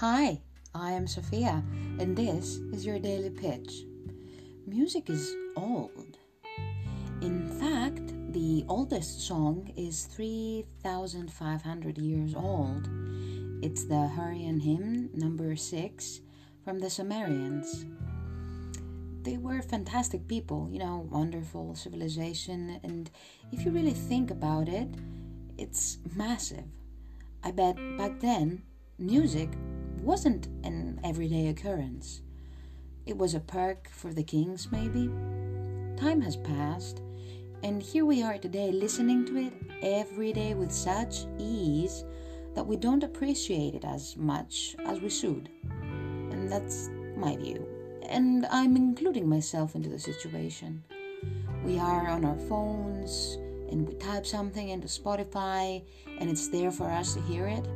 Hi, I am Sophia, and this is your daily pitch. Music is old. In fact, the oldest song is 3,500 years old. It's the Hurrian hymn, number 6, from the Sumerians. They were fantastic people, you know, wonderful civilization, and if you really think about it, it's massive. I bet back then, music wasn't an everyday occurrence. It was a perk for the kings, maybe. Time has passed, and here we are today listening to it every day with such ease that we don't appreciate it as much as we should. And that's my view. And I'm including myself into the situation. We are on our phones and we type something into Spotify and it's there for us to hear it.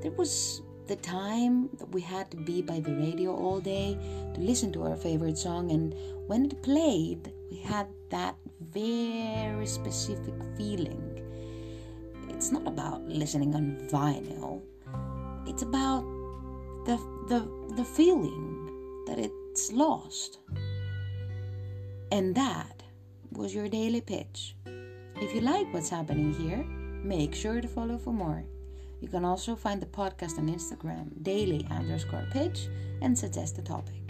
There was the time that we had to be by the radio all day to listen to our favorite song, and when it played, we had that very specific feeling. It's not about listening on vinyl, it's about the, the, the feeling that it's lost. And that was your daily pitch. If you like what's happening here, make sure to follow for more. You can also find the podcast on Instagram, daily underscore pitch, and suggest a topic.